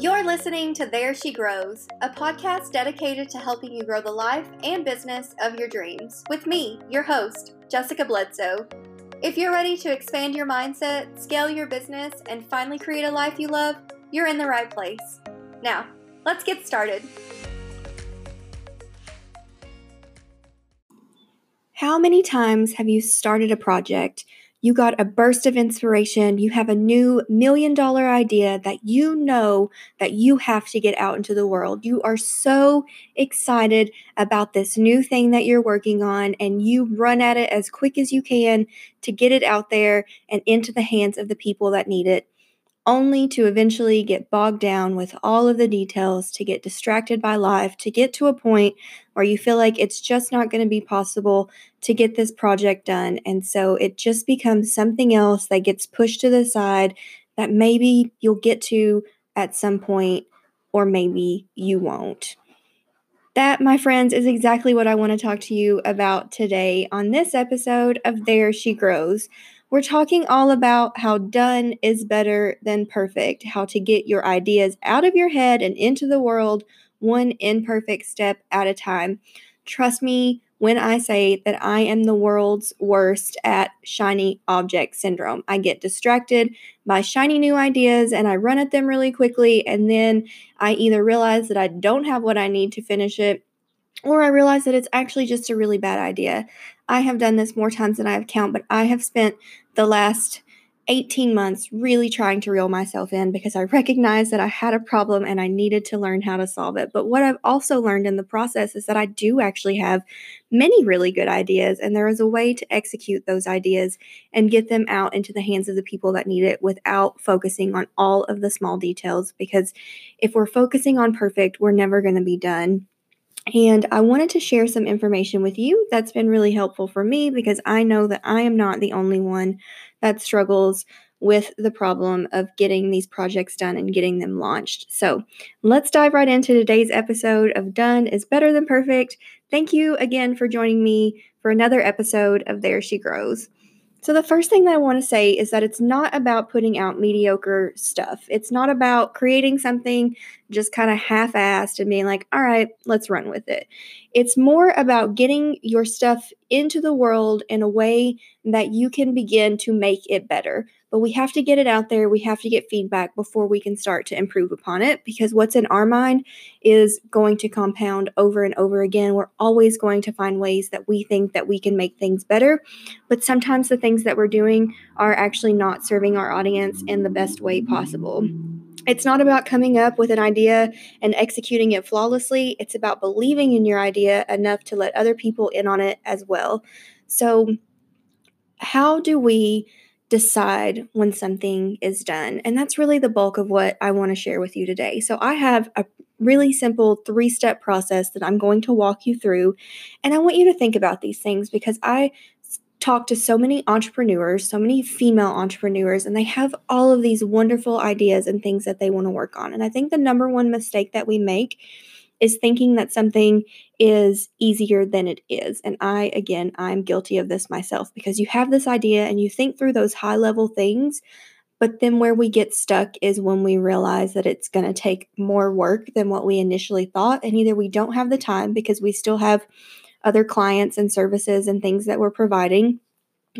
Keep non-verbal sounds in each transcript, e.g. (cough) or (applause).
You're listening to There She Grows, a podcast dedicated to helping you grow the life and business of your dreams, with me, your host, Jessica Bledsoe. If you're ready to expand your mindset, scale your business, and finally create a life you love, you're in the right place. Now, let's get started. How many times have you started a project? You got a burst of inspiration, you have a new million dollar idea that you know that you have to get out into the world. You are so excited about this new thing that you're working on and you run at it as quick as you can to get it out there and into the hands of the people that need it only to eventually get bogged down with all of the details, to get distracted by life, to get to a point where you feel like it's just not going to be possible to get this project done. And so it just becomes something else that gets pushed to the side that maybe you'll get to at some point, or maybe you won't. That, my friends, is exactly what I want to talk to you about today on this episode of There She Grows. We're talking all about how done is better than perfect, how to get your ideas out of your head and into the world one imperfect step at a time. Trust me when I say that I am the world's worst at shiny object syndrome. I get distracted by shiny new ideas and I run at them really quickly, and then I either realize that I don't have what I need to finish it or I realize that it's actually just a really bad idea. I have done this more times than I have count, but I have spent the last 18 months really trying to reel myself in because I recognized that I had a problem and I needed to learn how to solve it. But what I've also learned in the process is that I do actually have many really good ideas, and there is a way to execute those ideas and get them out into the hands of the people that need it without focusing on all of the small details. Because if we're focusing on perfect, we're never going to be done. And I wanted to share some information with you that's been really helpful for me because I know that I am not the only one that struggles with the problem of getting these projects done and getting them launched. So let's dive right into today's episode of Done is Better Than Perfect. Thank you again for joining me for another episode of There She Grows. So, the first thing that I want to say is that it's not about putting out mediocre stuff. It's not about creating something just kind of half assed and being like, all right, let's run with it. It's more about getting your stuff into the world in a way that you can begin to make it better. But we have to get it out there. We have to get feedback before we can start to improve upon it because what's in our mind is going to compound over and over again. We're always going to find ways that we think that we can make things better. But sometimes the things that we're doing are actually not serving our audience in the best way possible. It's not about coming up with an idea and executing it flawlessly. It's about believing in your idea enough to let other people in on it as well. So, how do we decide when something is done? And that's really the bulk of what I want to share with you today. So, I have a really simple three step process that I'm going to walk you through. And I want you to think about these things because I talk to so many entrepreneurs, so many female entrepreneurs, and they have all of these wonderful ideas and things that they want to work on. And I think the number one mistake that we make is thinking that something is easier than it is. And I, again, I'm guilty of this myself because you have this idea and you think through those high level things. But then where we get stuck is when we realize that it's going to take more work than what we initially thought. And either we don't have the time because we still have other clients and services and things that we're providing,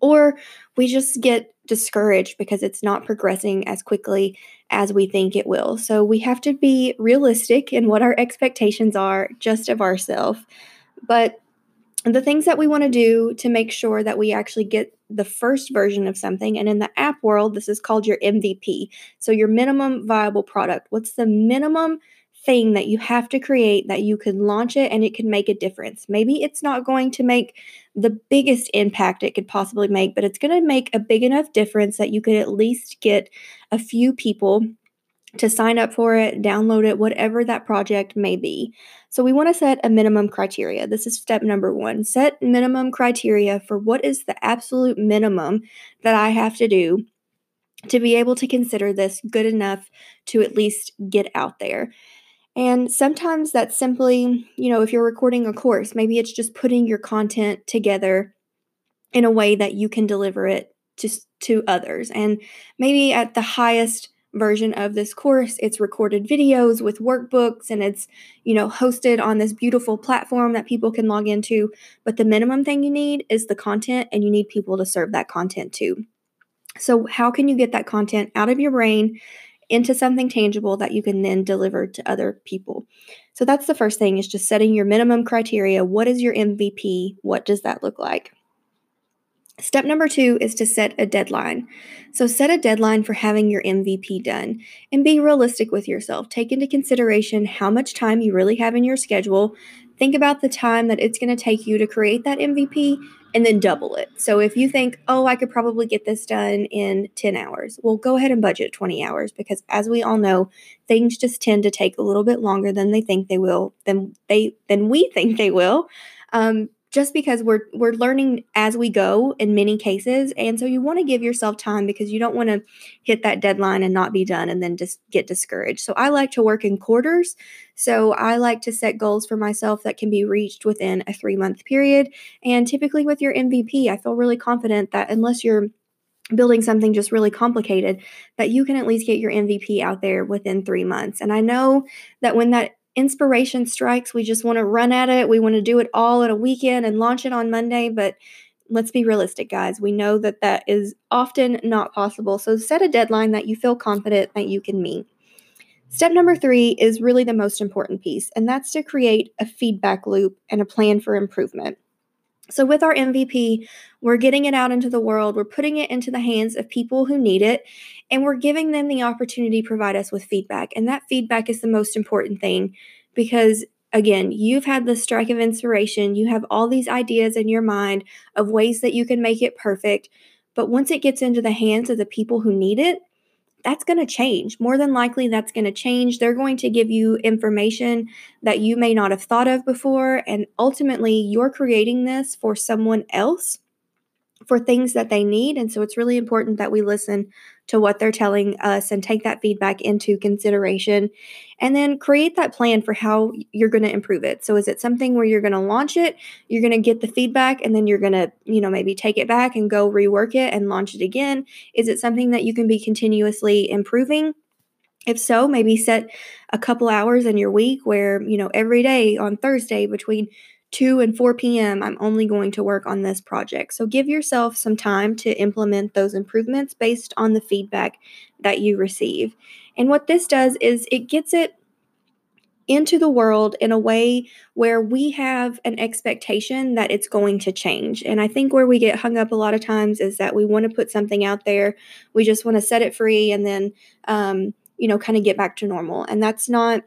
or we just get discouraged because it's not progressing as quickly as we think it will. So we have to be realistic in what our expectations are just of ourselves. But the things that we want to do to make sure that we actually get the first version of something, and in the app world, this is called your MVP. So, your minimum viable product. What's the minimum thing that you have to create that you could launch it and it could make a difference. Maybe it's not going to make the biggest impact it could possibly make, but it's going to make a big enough difference that you could at least get a few people to sign up for it, download it, whatever that project may be. So, we want to set a minimum criteria. This is step number one. Set minimum criteria for what is the absolute minimum that I have to do to be able to consider this good enough to at least get out there. And sometimes that's simply, you know, if you're recording a course, maybe it's just putting your content together in a way that you can deliver it to, to others. And maybe at the highest version of this course. It's recorded videos with workbooks and it's, you know, hosted on this beautiful platform that people can log into. But the minimum thing you need is the content and you need people to serve that content to. So, how can you get that content out of your brain into something tangible that you can then deliver to other people? So, that's the first thing is just setting your minimum criteria. What is your MVP? What does that look like? Step number two is to set a deadline. So, set a deadline for having your MVP done and be realistic with yourself. Take into consideration how much time you really have in your schedule. Think about the time that it's going to take you to create that MVP and then double it. So, if you think, oh, I could probably get this done in 10 hours, well, go ahead and budget 20 hours because, as we all know, things just tend to take a little bit longer than they think they will, than, they, than we think they will. Um, just because we're we're learning as we go in many cases. And so you want to give yourself time because you don't want to hit that deadline and not be done and then just get discouraged. So i like to work in quarters. So i like to set goals for myself that can be reached within a three month period. And typically with your mvp i feel really confident that unless you're building something just really complicated that you can at least get your MVP out there within 3 months. And I know that when that inspiration strikes, we just want to run at it. We want to do it all in a weekend and launch it on Monday, but let's be realistic, guys. We know that that is often not possible. So set a deadline that you feel confident that you can meet. Step number three is really the most important piece, and that's to create a feedback loop and a plan for improvement. So, with our MVP, we're getting it out into the world, we're putting it into the hands of people who need it, and we're giving them the opportunity to provide us with feedback. And that feedback is the most important thing because, again, you've had the strike of inspiration, you have all these ideas in your mind of ways that you can make it perfect. But once it gets into the hands of the people who need it, that's going to change. More than likely, that's going to change. They're going to give you information that you may not have thought of before. And ultimately, you're creating this for someone else for things that they need. And so it's really important that we listen to what they're telling us and take that feedback into consideration and then create that plan for how you're going to improve it. So is it something where you're going to launch it, you're going to get the feedback and then you're going to, you know, maybe take it back and go rework it and launch it again? Is it something that you can be continuously improving? If so, maybe set a couple hours in your week where, you know, every day on Thursday between 2 and 4 p.m., I'm only going to work on this project. So give yourself some time to implement those improvements based on the feedback that you receive. And what this does is it gets it into the world in a way where we have an expectation that it's going to change. And I think where we get hung up a lot of times is that we want to put something out there, we just want to set it free and then, um, you know, kind of get back to normal. And that's not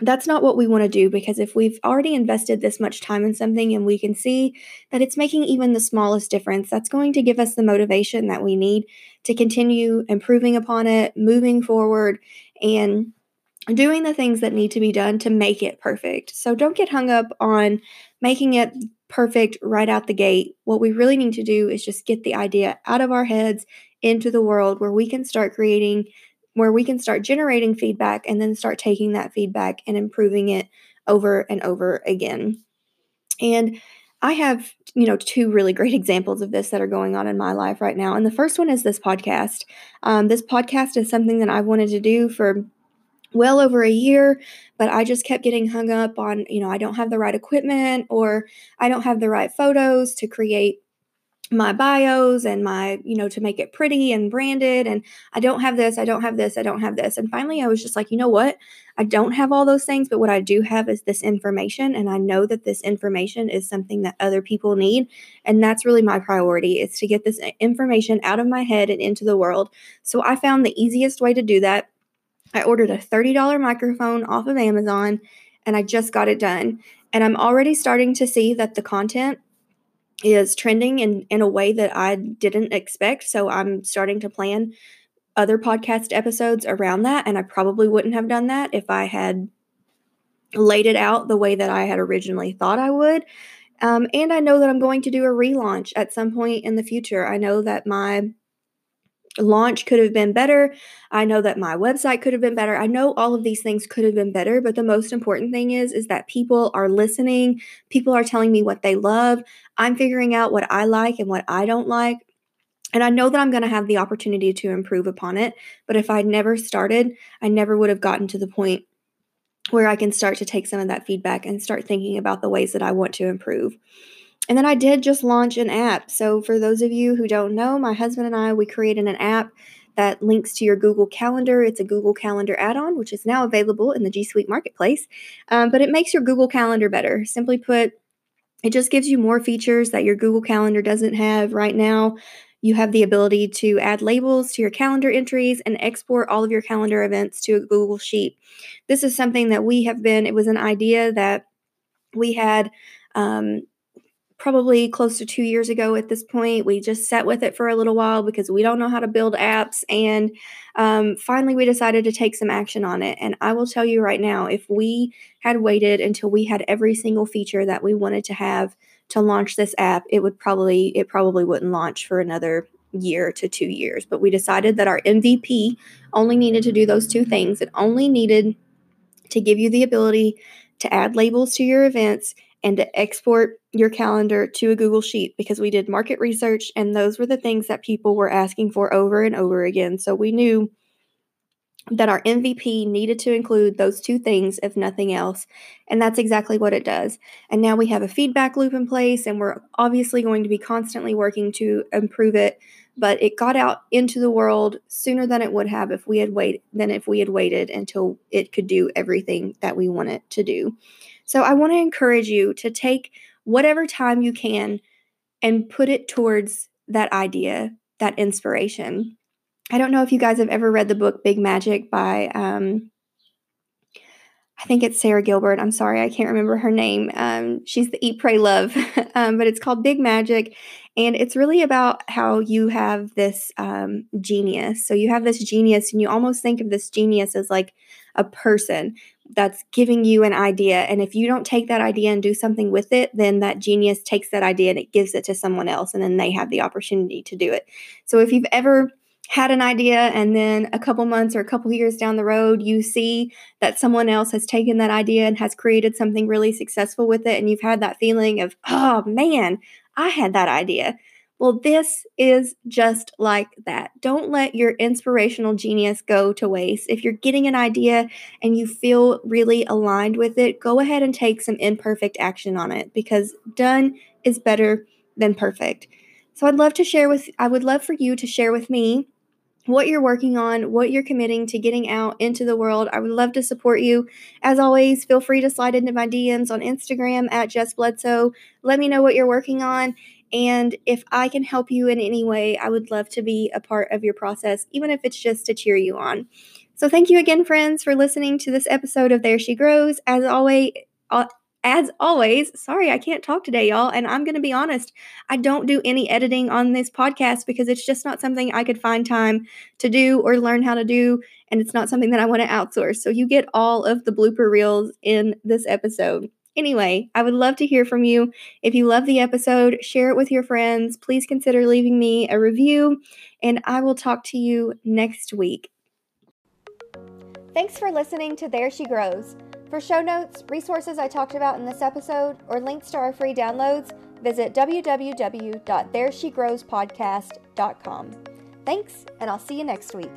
that's not what we want to do because if we've already invested this much time in something and we can see that it's making even the smallest difference, that's going to give us the motivation that we need to continue improving upon it, moving forward, and doing the things that need to be done to make it perfect. So don't get hung up on making it perfect right out the gate. What we really need to do is just get the idea out of our heads into the world where we can start creating where we can start generating feedback and then start taking that feedback and improving it over and over again. And I have, you know, two really great (laughs) examples of this that are going on in my life right now. And the first one is this podcast. Um, this podcast is something that I wanted to do for well over a year, but I just kept getting hung up on, you know, I don't have the right equipment or I don't have the right photos to create my bios and my, you know, to make it pretty and branded. And I don't have this, I don't have this, I don't have this. And finally, I was just like, you know what? I don't have all those things, but what I do have is this information. And I know that this information is something that other people need. And that's really my priority is to get this information out of my head and into the world. So I found the easiest way to do that. I ordered a $30 microphone off of Amazon and I just got it done. And I'm already starting to see that the content is trending in, in a way that I didn't expect. So I'm starting to plan other podcast episodes around that. And I probably wouldn't have done that if I had laid it out the way that I had originally thought I would. Um, and I know that I'm going to do a relaunch at some point in the future. I know that my launch could have been better. I know that my website could have been better. I know all of these things could have been better, but the most important thing is is that people are listening. People are telling me what they love. I'm figuring out what I like and what I don't like. And I know that I'm going to have the opportunity to improve upon it. But if I'd never started, I never would have gotten to the point where I can start to take some of that feedback and start thinking about the ways that I want to improve. And then I did just launch an app. So, for those of you who don't know, my husband and I, we created an app that links to your Google Calendar. It's a Google Calendar add on, which is now available in the G Suite Marketplace. Um, but it makes your Google Calendar better. Simply put, it just gives you more features that your Google Calendar doesn't have right now. You have the ability to add labels to your calendar entries and export all of your calendar events to a Google Sheet. This is something that we have been, it was an idea that we had um, probably close to two years ago at this point. We just sat with it for a little while because we don't know how to build apps. And um, finally, we decided to take some action on it. And I will tell you right now if we had waited until we had every single feature that we wanted to have to launch this app, it would probably, it probably wouldn't launch for another year to two years. But we decided that our MVP only needed to do those two things. It only needed to give you the ability to add labels to your events and to export your calendar to a Google Sheet because we did market research and those were the things that people were asking for over and over again. So we knew that our MVP needed to include those two things, if nothing else. And that's exactly what it does. And now we have a feedback loop in place, and we're obviously going to be constantly working to improve it. But it got out into the world sooner than it would have if we had waited than if we had waited until it could do everything that we want it to do. So I want to encourage you to take whatever time you can and put it towards that idea, that inspiration. I don't know if you guys have ever read the book Big Magic by, um, I think it's Sarah Gilbert. I'm sorry, I can't remember her name. Um, she's the Eat, Pray, Love, (laughs) um, but it's called Big Magic. And it's really about how you have this um, genius. So you have this genius, and you almost think of this genius as like a person that's giving you an idea. And if you don't take that idea and do something with it, then that genius takes that idea and it gives it to someone else, and then they have the opportunity to do it. So if you've ever had an idea and then a couple months or a couple years down the road you see that someone else has taken that idea and has created something really successful with it and you've had that feeling of oh man i had that idea well, this is just like that. Don't let your inspirational genius go to waste. If you're getting an idea and you feel really aligned with it, go ahead and take some imperfect action on it because done is better than perfect. So I'd love to share with I would love for you to share with me what you're working on, what you're committing to getting out into the world. I would love to support you. As always, feel free to slide into my DMs on Instagram at Jess Bledsoe. Let me know what you're working on. And if I can help you in any way, I would love to be a part of your process, even if it's just to cheer you on. So, thank you again, friends, for listening to this episode of There She Grows. As always, uh, as always, sorry, I can't talk today, y'all. And I'm going to be honest, I don't do any editing on this podcast because it's just not something I could find time to do or learn how to do. And it's not something that I want to outsource. So you get all of the blooper reels in this episode. Anyway, I would love to hear from you. If you love the episode, share it with your friends. Please consider leaving me a review, and I will talk to you next week. Thanks for listening to There She Grows. For show notes, resources I talked about in this episode, or links to our free downloads, visit www.thereshegrowspodcast.com. Thanks, and I'll see you next week.